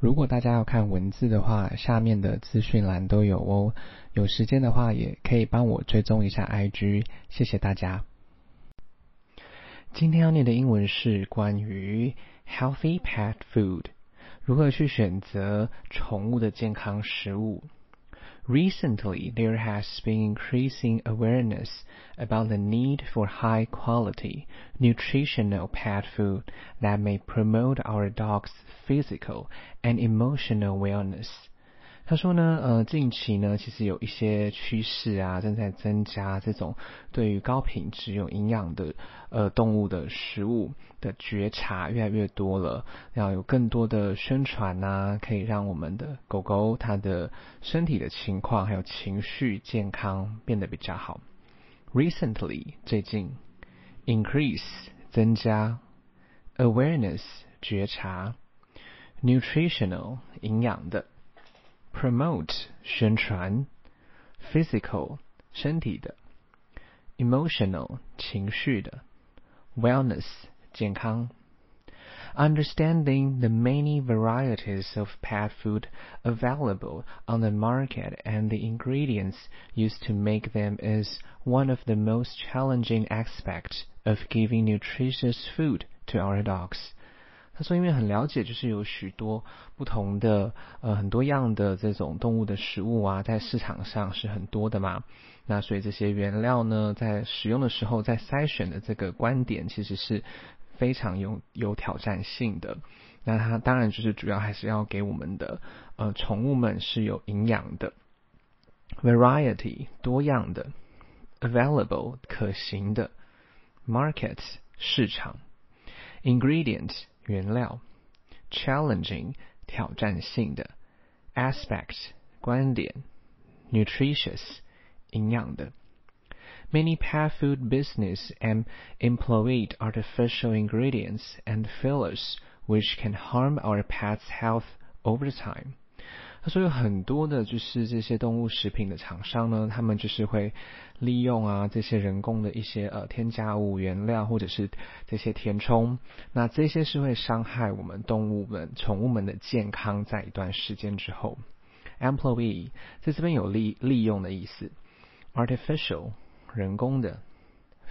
如果大家要看文字的话，下面的资讯栏都有哦。有时间的话，也可以帮我追踪一下 IG，谢谢大家。今天要念的英文是关于 healthy pet food，如何去选择宠物的健康食物。Recently, there has been increasing awareness about the need for high quality, nutritional pet food that may promote our dog's physical and emotional wellness. 他说呢，呃，近期呢，其实有一些趋势啊，正在增加这种对于高品质、有营养的呃动物的食物的觉察越来越多了。要有更多的宣传呐，可以让我们的狗狗它的身体的情况还有情绪健康变得比较好。Recently 最近，increase 增加，awareness 觉察，nutritional 营养的。promote 宣传，physical 身体的，emotional 情绪的，wellness 健康。Understanding the many varieties of pet food available on the market and the ingredients used to make them is one of the most challenging aspects of giving nutritious food to our dogs. 他说：“因为很了解，就是有许多不同的呃很多样的这种动物的食物啊，在市场上是很多的嘛。那所以这些原料呢，在使用的时候，在筛选的这个观点，其实是非常有有挑战性的。那它当然就是主要还是要给我们的呃宠物们是有营养的，variety 多样的，available 可行的，market 市场，ingredient。”原料，challenging 挑战性的，aspect 观点，nutritious 营养的。Many pet food business and employed artificial ingredients and fillers which can harm our pet's health over time. 他说有很多的，就是这些动物食品的厂商呢，他们就是会利用啊这些人工的一些呃添加物原料或者是这些填充，那这些是会伤害我们动物们、宠物们的健康，在一段时间之后。Employee 在这边有利利用的意思，artificial 人工的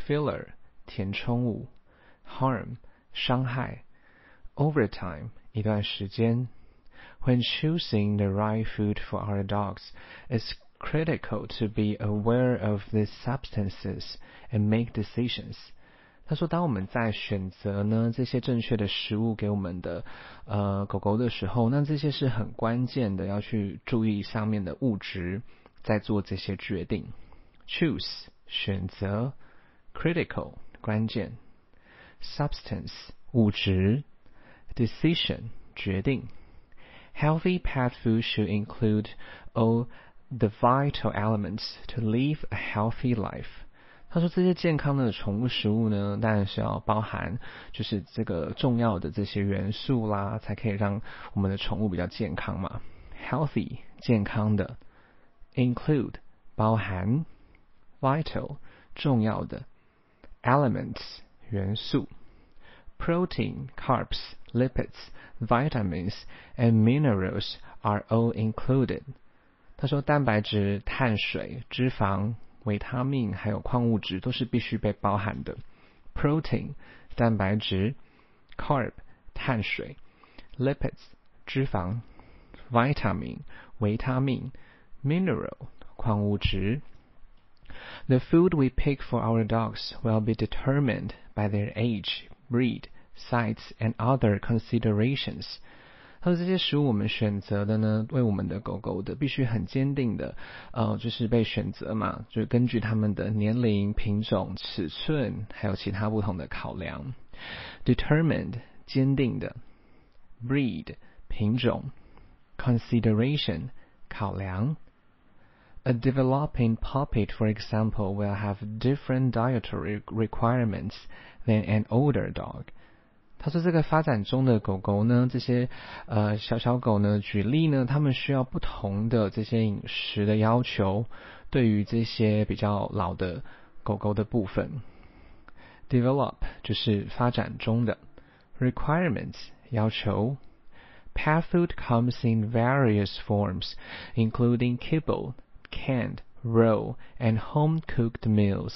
，filler 填充物，harm 伤害，over time 一段时间。When choosing the right food for our dogs, it's critical to be aware of these substances and make decisions. 他说，当我们在选择呢这些正确的食物给我们的呃狗狗的时候，那这些是很关键的，要去注意上面的物质，在做这些决定。Choose 选择，critical 关键，substance 物质，decision 决定。 Healthy pet food should include all the vital elements to live a healthy life。他说这些健康的宠物食物呢，当然是要包含就是这个重要的这些元素啦，才可以让我们的宠物比较健康嘛。Healthy 健康的，include 包含，vital 重要的，elements 元素。 Protein, carbs, lipids, vitamins, and minerals are all included. 他说，蛋白质、碳水、脂肪、维他命还有矿物质都是必须被包含的。Protein 蛋白质，carb 碳水，lipids 脂肪，vitamin 维他命，mineral 矿物质。The food we pick for our dogs will be determined by their age, breed, sites and other considerations。他说这些食物我们选择的呢，为我们的狗狗的必须很坚定的，呃，就是被选择嘛，就是根据它们的年龄、品种、尺寸，还有其他不同的考量。Determined 坚定的，breed 品种，consideration 考量。A developing puppy, for example, will have different dietary requirements than an older dog. 他说：“这个发展中的狗狗呢，这些呃小小狗呢，举例呢，它们需要不同的这些饮食的要求。对于这些比较老的狗狗的部分，develop 就是发展中的，requirements 要求 Pet food comes in various forms, including kibble, Canned, raw, and home-cooked meals.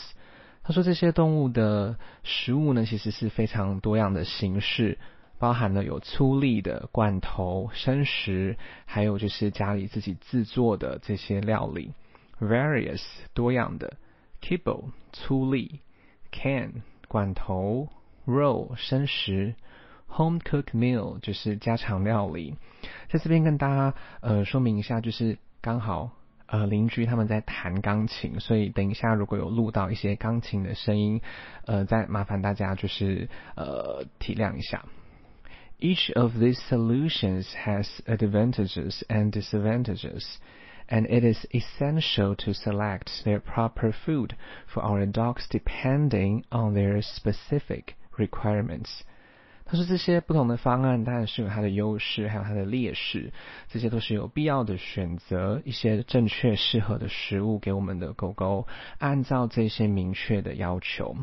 他说这些动物的食物呢，其实是非常多样的形式，包含了有粗粒的罐头、生食，还有就是家里自己制作的这些料理。Various 多样的，kibble 粗粒，can 罐头，raw 生食，home cooked meal 就是家常料理。在这边跟大家呃说明一下，就是刚好。呃，邻居他们在弹钢琴，所以等一下如果有录到一些钢琴的声音，呃，再麻烦大家就是呃体谅一下。Each of these solutions has advantages and disadvantages, and it is essential to select their proper food for our dogs depending on their specific requirements. 他说这些不同的方案当然是有它的优势，还有它的劣势，这些都是有必要的选择一些正确适合的食物给我们的狗狗，按照这些明确的要求。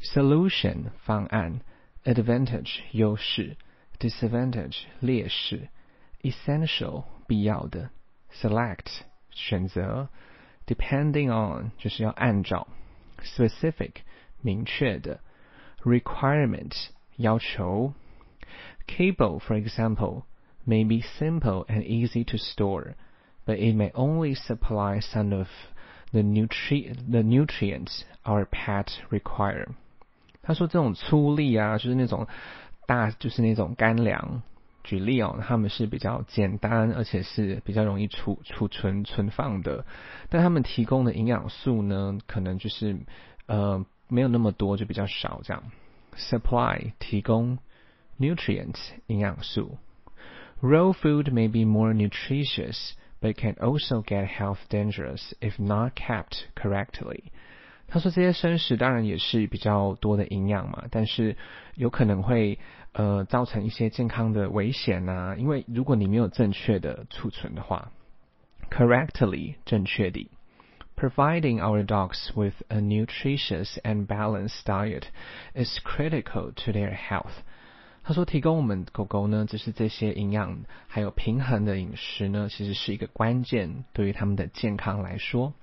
Solution 方案，advantage 优势，disadvantage 劣势，essential 必要的，select 选择，depending on 就是要按照，specific 明确的，requirement。Yao chou, kibble, for example, may be simple and easy to store, but it may only supply some of the nutri the nutrients our pet require. 他说这种粗粒啊，就是那种大，就是那种干粮。举例哦，他们是比较简单，而且是比较容易储储存存放的，但他们提供的营养素呢，可能就是呃没有那么多，就比较少这样。supply 提供 nutrients 营养素。Raw food may be more nutritious, but can also get health dangerous if not kept correctly. 他说这些生食当然也是比较多的营养嘛，但是有可能会呃造成一些健康的危险呐、啊，因为如果你没有正确的储存的话，correctly 正确的。 Providing our dogs with a nutritious and balanced diet is critical to their health. 他说，提供我们狗狗呢，就是这些营养还有平衡的饮食呢，其实是一个关键，对于他们的健康来说，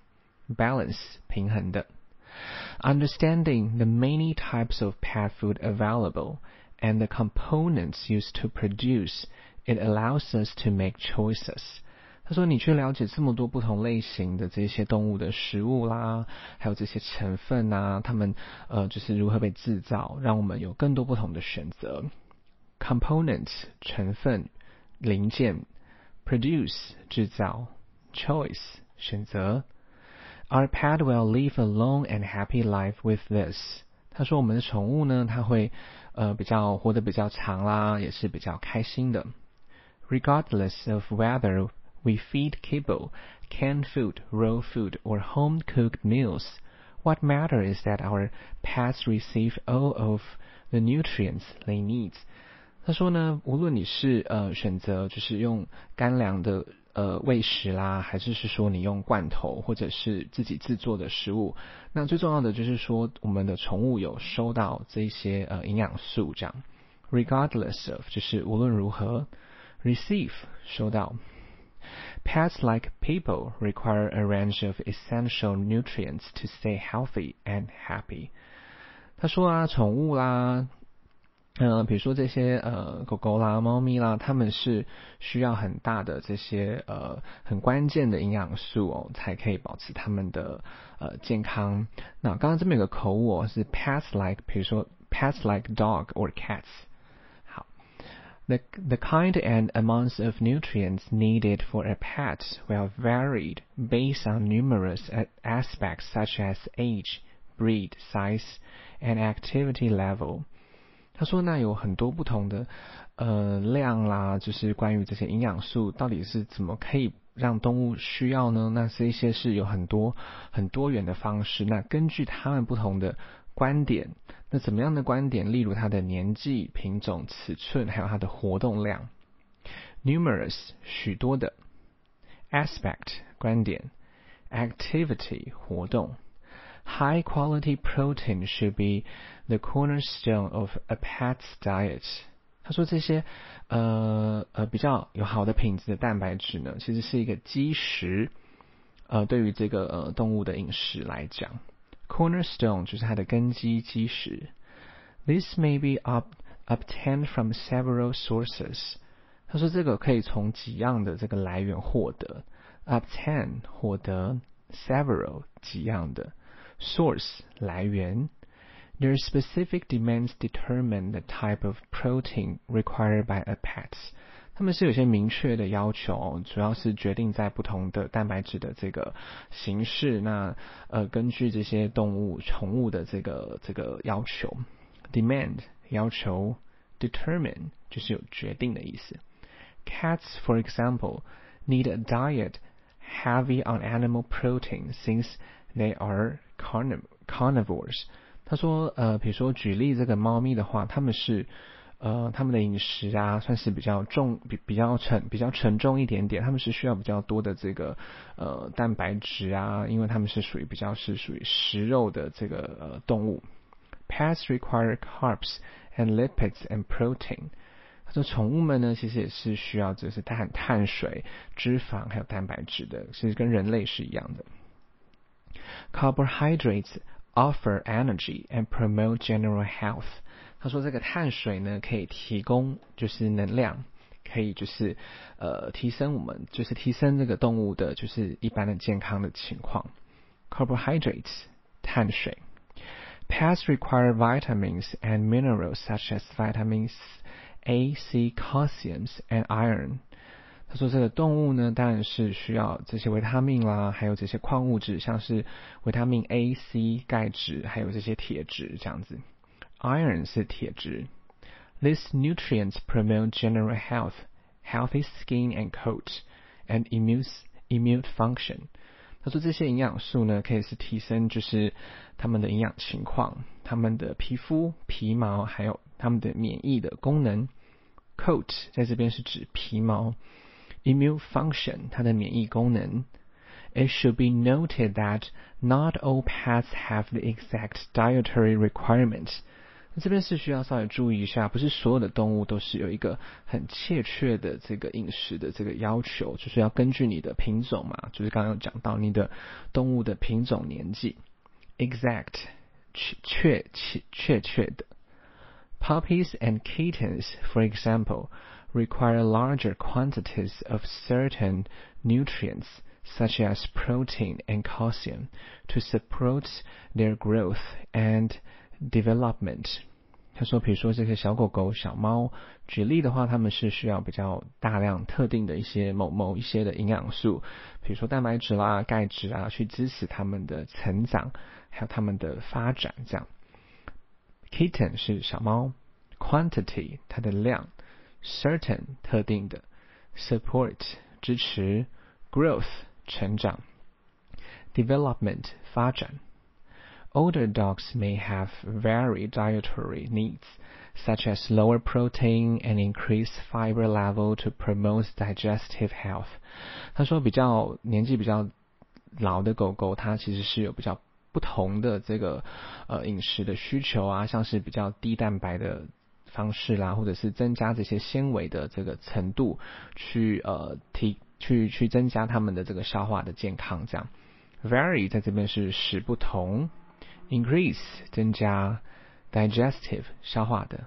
balance 平衡的。Understanding the many types of pet food available and the components used to produce, it allows us to make choices. 他说：“你去了解这么多不同类型的这些动物的食物啦，还有这些成分啊，它们呃就是如何被制造，让我们有更多不同的选择。Components 成分零件，produce 制造，choice 选择。Our pet will live a long and happy life with this。他说我们的宠物呢，它会呃比较活得比较长啦，也是比较开心的。Regardless of whether we feed kibble, canned food, raw food, or home cooked meals. What matters is that our pets receive all of the nutrients they need. 他说呢，无论你是呃选择就是用干粮的呃喂食啦，还是是说你用罐头或者是自己制作的食物，那最重要的就是说我们的宠物有收到这些呃营养素，这样。Regardless of 就是无论如何，receive 收到。 Pets like people require a range of essential nutrients to stay healthy and happy。他说啊，宠物啦，嗯、呃，比如说这些呃狗狗啦、猫咪啦，它们是需要很大的这些呃很关键的营养素哦，才可以保持它们的呃健康。那刚刚这边有个口误哦，是 pets like，比如说 pets like dog or cats。 The, the kind and amounts of nutrients needed for a pet will vary based on numerous aspects such as age, breed, size, and activity level. 他说，那有很多不同的呃量啦，就是关于这些营养素到底是怎么可以让动物需要呢？那这些是有很多很多元的方式。那根据它们不同的观点， 那怎么样的观点？例如它的年纪、品种、尺寸，还有它的活动量。Numerous 许多的，aspect 观点，activity 活动。High quality protein should be the cornerstone of a pet's diet。他说这些呃呃比较有好的品质的蛋白质呢，其实是一个基石。呃，对于这个呃动物的饮食来讲 ，cornerstone 就是它的根基基石。This may be up obtained from several sources。他说这个可以从几样的这个来源获得。obtain 获得，several 几样的，source 来源。Their specific demands determine the type of protein required by a pet。 他们是有些明确的要求，主要是决定在不同的蛋白质的这个形式。那呃，根据这些动物、宠物的这个这个要求，demand 要求，determine 就是有决定的意思。Cats, for example, need a diet heavy on animal protein since they are carnivores. 他说，呃，比如说举例这个猫咪的话，它们是，呃，他们的饮食啊，算是比较重，比比较沉，比较沉重一点点。他们是需要比较多的这个，呃，蛋白质啊，因为他们是属于比较是属于食肉的这个呃动物。Pets require carbs and lipids and protein。他说，宠物们呢，其实也是需要就是碳、碳水、脂肪还有蛋白质的，其实跟人类是一样的。Carbohydrates。offer energy and promote general health。他说这个碳水呢可以提供就是能量，可以就是呃提升我们就是提升这个动物的就是一般的健康的情况。Carbohydrates 碳水。Pets require vitamins and minerals such as vitamins A, C, calcium, and iron. 他说：“这个动物呢，当然是需要这些维他命啦，还有这些矿物质，像是维他命 A、C、钙质，还有这些铁质这样子。Iron 是铁质。These nutrients promote general health, healthy skin and coat, and immune immune function。他说这些营养素呢，可以是提升就是他们的营养情况，他们的皮肤、皮毛，还有他们的免疫的功能。Coat 在这边是指皮毛。” immune function，它的免疫功能。It should be noted that not all pets have the exact dietary requirements。 这边是需要稍微注意一下，不是所有的动物都是有一个很切确的这个饮食的这个要求，就是要根据你的品种嘛，就是刚刚讲到你的动物的品种年纪，exact 确确确确确的。Puppies and kittens, for example require larger quantities of certain nutrients such as protein and calcium to support their growth and development. 他说，比如说这些小狗狗、小猫，举例的话，它们是需要比较大量特定的一些某某一些的营养素，比如说蛋白质啦、钙质啊，去支持它们的成长，还有它们的发展。这样，kitten 是小猫，quantity 它的量。certain 特定的，support 支持，growth 成长，development 发展。Older dogs may have varied dietary needs, such as lower protein and increased fiber level to promote digestive health. 他说，比较年纪比较老的狗狗，它其实是有比较不同的这个呃饮食的需求啊，像是比较低蛋白的方式啦，或者是增加这些纤维的这个程度，去呃提去去增加他们的这个消化的健康。这样，vary 在这边是使不同 ，increase 增加，digestive 消化的。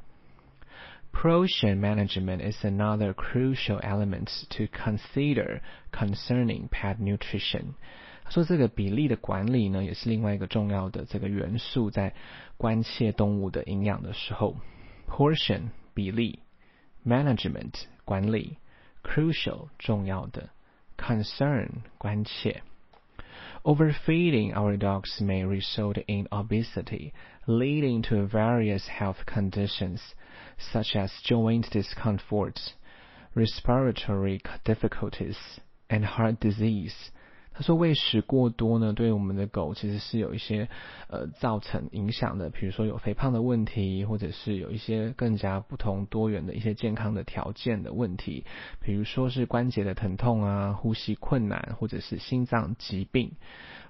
Portion management is another crucial element to consider concerning pet nutrition。他说这个比例的管理呢，也是另外一个重要的这个元素，在关切动物的营养的时候。portion 比例，management 管理，crucial 重要的，concern 关切。 Overfeeding our dogs may result in obesity, leading to various health conditions such as joint discomfort, respiratory difficulties, and heart disease. 他说喂食过多呢，对我们的狗其实是有一些呃造成影响的，比如说有肥胖的问题，或者是有一些更加不同多元的一些健康的条件的问题，比如说是关节的疼痛啊、呼吸困难，或者是心脏疾病。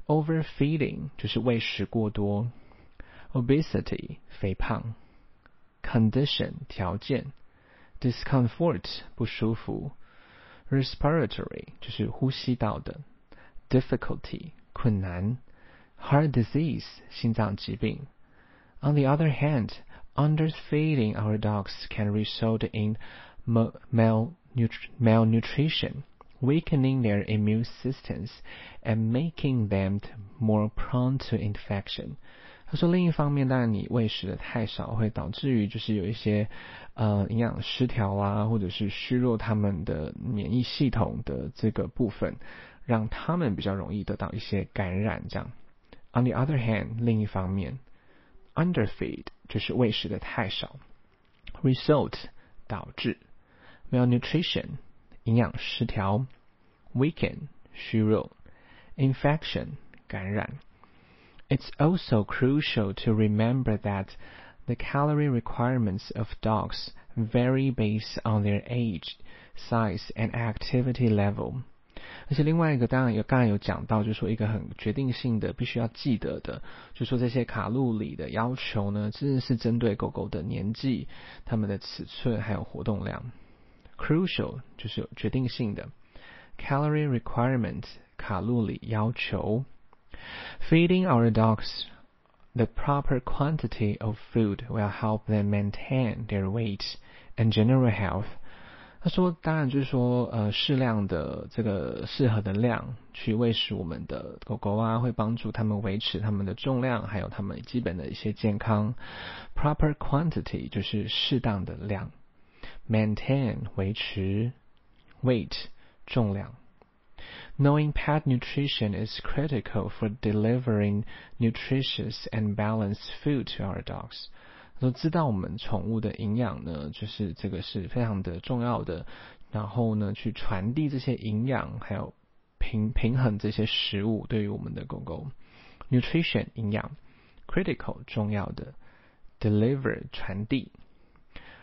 Overfeeding 就是喂食过多，obesity 肥胖，condition 条件。Discomfort 不舒服，respiratory 就是呼吸道的。，difficulty 困难，heart disease 心脏疾病。On the other hand, underfeeding our dogs can result in malnutrition, weakening their immune systems and making them more prone to infection. 他说，另一方面，当然你喂食的太少，会导致于就是有一些呃营养失调啊，或者是虚弱他们的免疫系统的这个部分， 让他们比较容易得到一些感染。这样，on the other hand，另一方面，underfeed 就是喂食的太少，result 导致，malnutrition 营养失调，weaken 虚弱，infection 感染。It's also crucial to remember that the calorie requirements of dogs vary based on their age, size, and activity level. 而且另外一个当然有刚才有讲到，就是说一个很决定性的必须要记得的，就说这些卡路里的要求呢，真的是针对狗狗的年纪、它们的尺寸还有活动量。Crucial 就是有决定性的，calorie requirement 卡路里要求。Feeding our dogs the proper quantity of food will help them maintain their weight and general health. 他说，当然就是说，呃，适量的这个适合的量去喂食我们的狗狗啊，会帮助它们维持它们的重量，还有它们基本的一些健康。Proper quantity 就是适当的量，maintain 维持，weight 重量。Knowing pet nutrition is critical for delivering nutritious and balanced food to our dogs. 说知道我们宠物的营养呢，就是这个是非常的重要的。然后呢，去传递这些营养，还有平平衡这些食物对于我们的狗狗。Nutrition 营养，critical 重要的，deliver 传递。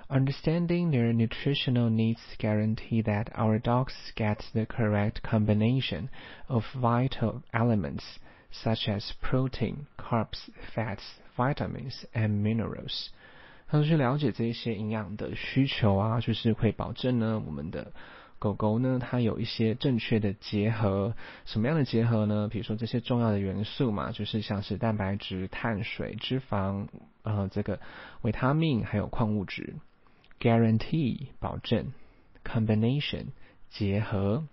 Understanding their nutritional needs guarantee that our dogs get the correct combination of vital elements such as protein, carbs, fats, vitamins, and minerals. 他说去了解这些营养的需求啊，就是会保证呢，我们的狗狗呢，它有一些正确的结合。什么样的结合呢？比如说这些重要的元素嘛，就是像是蛋白质、碳水、脂肪，呃，这个维他命还有矿物质。guarantee 保证，combination 结合。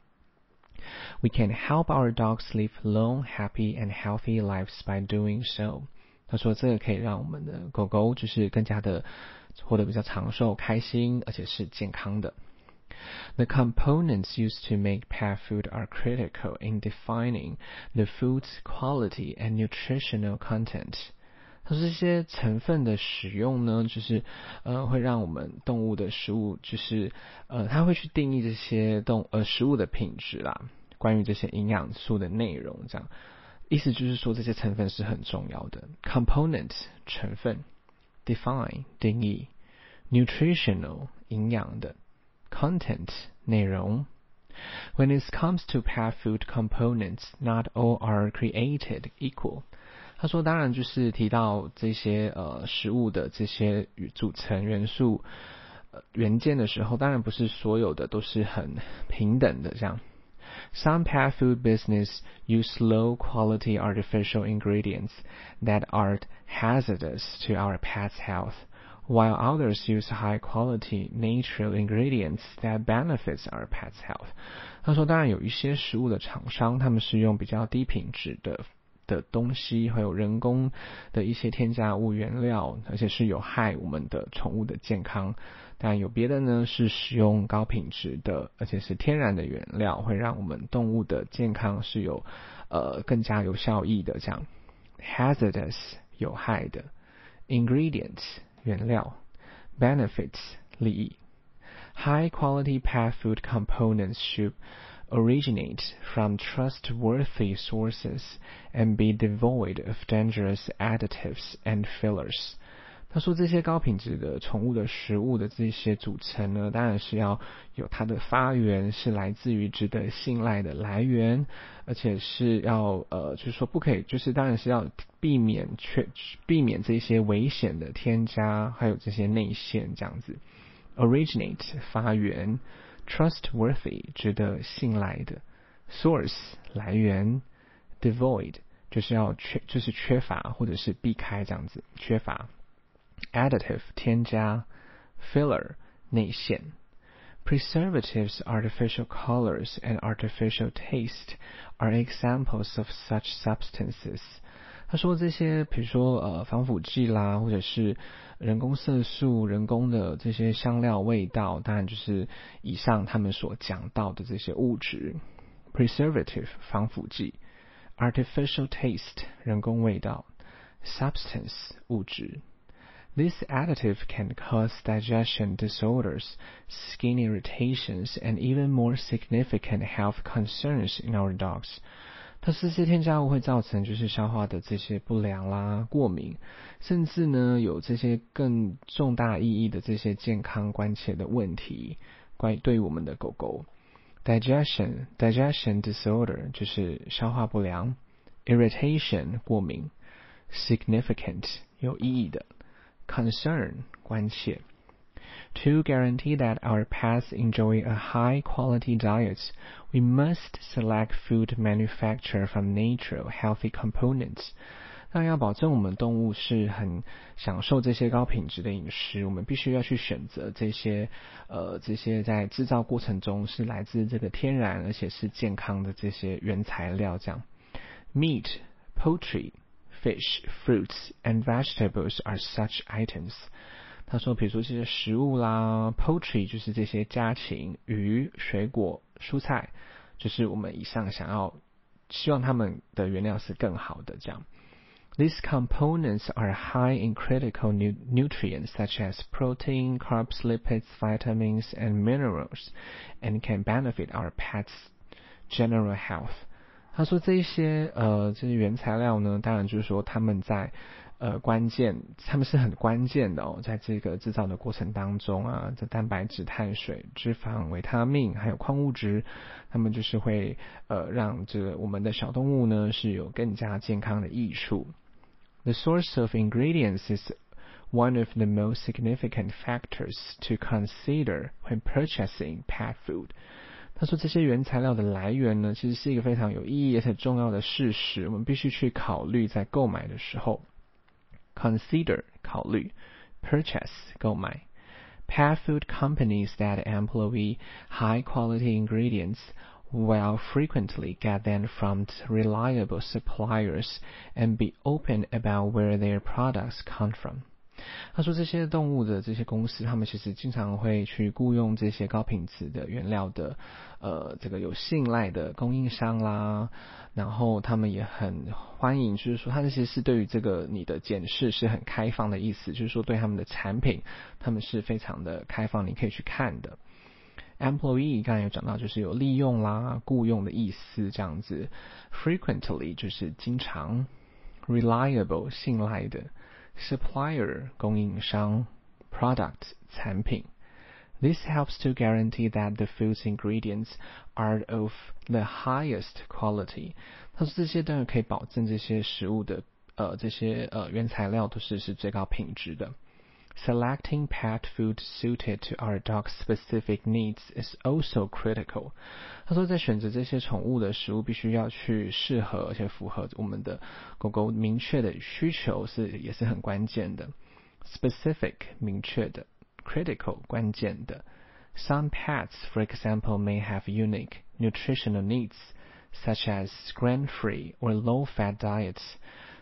We can help our dogs live long, happy, and healthy lives by doing so。 他说这个可以让我们的狗狗就是更加的活得比较长寿、开心，而且是健康的。The components used to make pet food are critical in defining the food's quality and nutritional content. 它说这些成分的使用呢，就是呃会让我们动物的食物，就是呃它会去定义这些动呃食物的品质啦，关于这些营养素的内容，这样意思就是说这些成分是很重要的。Component 成分，define 定义，nutritional 营养的，content 内容。When it comes to pet food components, not all are created equal. 他说：“当然，就是提到这些呃食物的这些组成元素呃元件的时候，当然不是所有的都是很平等的这样。Some pet food business use low quality artificial ingredients that are hazardous to our pet's health, while others use high quality natural ingredients that benefits our pet's health。”他说：“当然，有一些食物的厂商，他们是用比较低品质的。” 的东西，还有人工的一些添加物原料，而且是有害我们的宠物的健康。但有别的呢，是使用高品质的，而且是天然的原料，会让我们动物的健康是有呃更加有效益的。这样，hazardous 有害的，ingredients 原料，benefits 利益，high quality pet food components should originate from trustworthy sources and be devoid of dangerous additives and fillers。他说，这些高品质的宠物的食物的这些组成呢，当然是要有它的发源是来自于值得信赖的来源，而且是要呃，就是说不可以，就是当然是要避免缺避免这些危险的添加，还有这些内馅这样子。originate 发源 ，trustworthy 值得信赖的，source 来源，devoid 就是要缺就是缺乏或者是避开这样子缺乏，additive 添加，filler 内馅。Preservatives, artificial colors, and artificial taste are examples of such substances. 他说这些，比如说呃防腐剂啦，或者是人工色素、人工的这些香料味道，当然就是以上他们所讲到的这些物质。Preservative 防腐剂，artificial taste 人工味道，substance 物质。This additive can cause digestion disorders, skin irritations, and even more significant health concerns in our dogs. 它这些添加物会造成就是消化的这些不良啦、过敏，甚至呢有这些更重大意义的这些健康关切的问题，关于对于我们的狗狗。Digestion digestion disorder 就是消化不良，irritation 过敏，significant 有意义的，concern 关切。To guarantee that our pets enjoy a high quality diet, we must select food manufactured from natural healthy components. 那要保证我们动物是很享受这些高品质的饮食，我们必须要去选择这些呃这些在制造过程中是来自这个天然而且是健康的这些原材料。这样，meat, poultry, fish, fruits, and vegetables are such items. 他说，比如说这些食物啦，poultry 就是这些家禽、鱼、水果、蔬菜，就是我们以上想要希望他们的原料是更好的这样。These components are high in critical nu nutrients such as protein, carbs, lipids, vitamins, and minerals, and can benefit our pets' general health. 他说这些呃这些原材料呢，当然就是说他们在 呃，关键，他们是很关键的哦，在这个制造的过程当中啊，这蛋白质、碳水、脂肪、维他命还有矿物质，他们就是会呃让这个我们的小动物呢是有更加健康的益处。The source of ingredients is one of the most significant factors to consider when purchasing pet food。他说这些原材料的来源呢，其实是一个非常有意义而且重要的事实，我们必须去考虑在购买的时候。consider 考虑，purchase 购买。Pet food companies that employ high quality ingredients will frequently get them from reliable suppliers and be open about where their products come from. 他说这些动物的这些公司，他们其实经常会去雇佣这些高品质的原料的，呃，这个有信赖的供应商啦。然后他们也很欢迎，就是说，他其实是对于这个你的检视是很开放的意思，就是说对他们的产品，他们是非常的开放，你可以去看的。Employee 刚才有讲到，就是有利用啦、雇佣的意思，这样子。Frequently 就是经常，reliable 信赖的。supplier 供应商，product 产品。This helps to guarantee that the food's ingredients are of the highest quality。他说这些当然可以保证这些食物的呃这些呃原材料都是是最高品质的。 Selecting pet food suited to our dog's specific needs is also critical。他说，在选择这些宠物的食物，必须要去适合而且符合我们的狗狗明确的需求，是也是很关键的。Specific 明确的，critical 关键的。Some pets, for example, may have unique nutritional needs, such as grain-free or low-fat diets.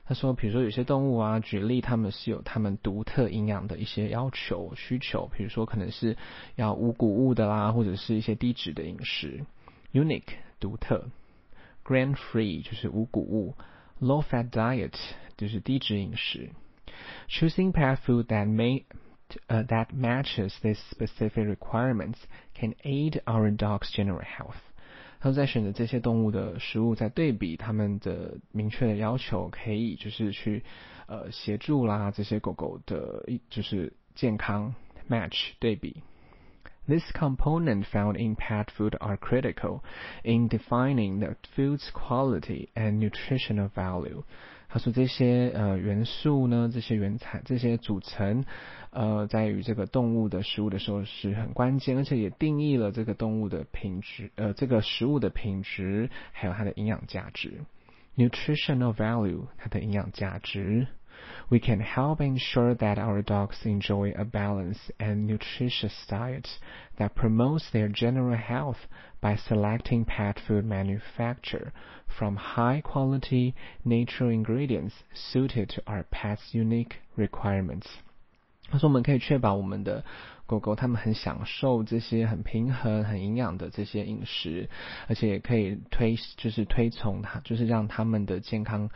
他说，比如说有些动物啊，举例，它们是有它们独特营养的一些要求需求，比如说可能是要无谷物的啦，或者是一些低脂的饮食。Unique 独特，Grain free 就是无谷物，Low fat diet 就是低脂饮食。Choosing pet food that may uh, that matches these specific requirements can aid our dog's general health. 他在选择这些动物的食物，在对比他们的明确的要求，可以就是去呃协助啦这些狗狗的就是健康 match 对比。This component found in pet food are critical in defining the food's quality and nutritional value. 他说这些呃元素呢，这些原材这些组成，呃，在于这个动物的食物的时候是很关键，而且也定义了这个动物的品质，呃，这个食物的品质，还有它的营养价值，nutritional value，它的营养价值。We can help ensure that our dogs enjoy a balanced and nutritious diet that promotes their general health by selecting pet food manufactured from high quality natural ingredients suited to our pet's unique requirements. 他说：“我们可以确保我们的狗狗它们很享受这些很平衡、很营养的这些饮食，而且也可以推，就是推崇它，就是让它们的健康，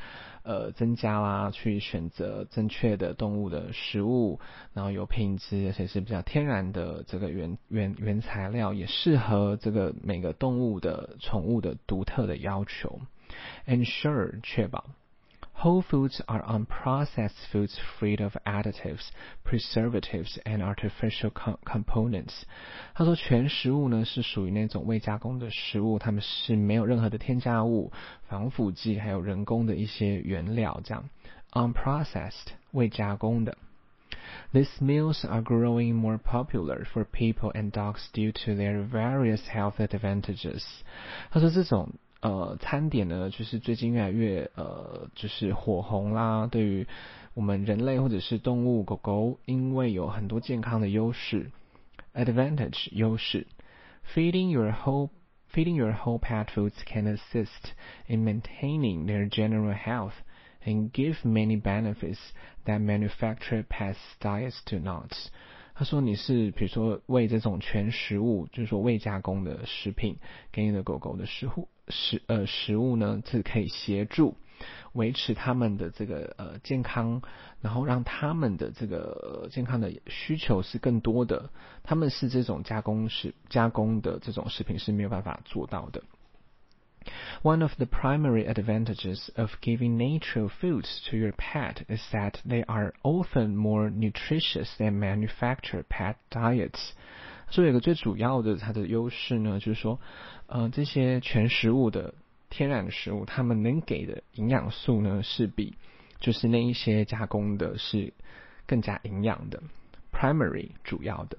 呃，增加啦，去选择正确的动物的食物，然后有品质，而且是比较天然的这个原原原材料，也适合这个每个动物的宠物的独特的要求，ensure 确保。” Whole foods are unprocessed foods free of additives, preservatives, and artificial components。他说，全食物呢是属于那种未加工的食物，它们是没有任何的添加物、防腐剂，还有人工的一些原料。这样，unprocessed 未加工的。These meals are growing more popular for people and dogs due to their various health advantages。他说，这种 呃，餐点呢，就是最近越来越呃，就是火红啦。对于我们人类或者是动物狗狗，因为有很多健康的优势，advantage 优势。Feeding your whole feeding your whole pet foods can assist in maintaining their general health and give many benefits that manufactured pet diets do not. 他说：“你是比如说喂这种全食物，就是说未加工的食品给你的狗狗的食物食呃食物呢，是可以协助维持它们的这个呃健康，然后让它们的这个健康的需求是更多的。他们是这种加工食加工的这种食品是没有办法做到的。” One of the primary advantages of giving natural foods to your pet is that they are often more nutritious than manufactured pet diets. 所以有个最主要的它的优势呢，就是说，呃，这些全食物的天然食物，它们能给的营养素呢，是比就是那一些加工的是更加营养的。Primary 主要的。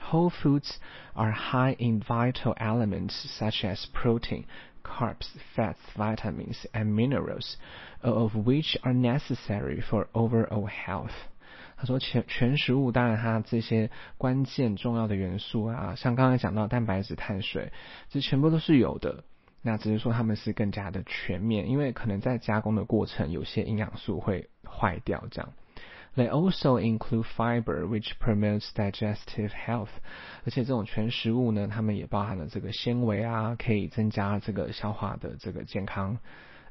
Whole foods are high in vital elements such as protein, carbs, fats, vitamins, and minerals, all of which are necessary for overall health. 他说全全食物当然它这些关键重要的元素啊，像刚才讲到蛋白质、碳水，这全部都是有的。那只是说它们是更加的全面，因为可能在加工的过程，有些营养素会坏掉这样。They also include fiber, which promotes digestive health. 而且这种全食物呢，它们也包含了这个纤维啊，可以增加这个消化的这个健康。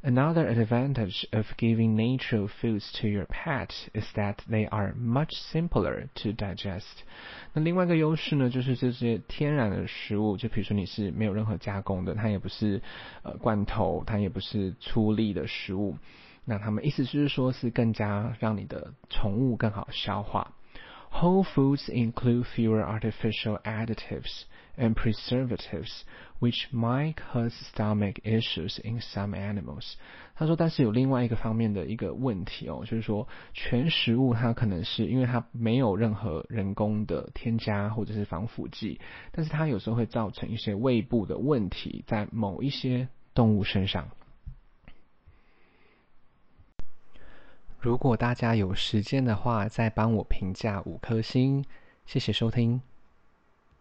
Another advantage of giving natural foods to your pet is that they are much simpler to digest. 那另外一个优势呢，就是这些天然的食物，就比如说你是没有任何加工的，它也不是呃罐头，它也不是粗粒的食物。那他们意思就是说，是更加让你的宠物更好消化。Whole foods include fewer artificial additives And preservatives, which might cause stomach issues in some animals。他说，但是有另外一个方面的一个问题哦，就是说全食物它可能是因为它没有任何人工的添加或者是防腐剂，但是它有时候会造成一些胃部的问题在某一些动物身上。如果大家有时间的话，再帮我评价五颗星，谢谢收听。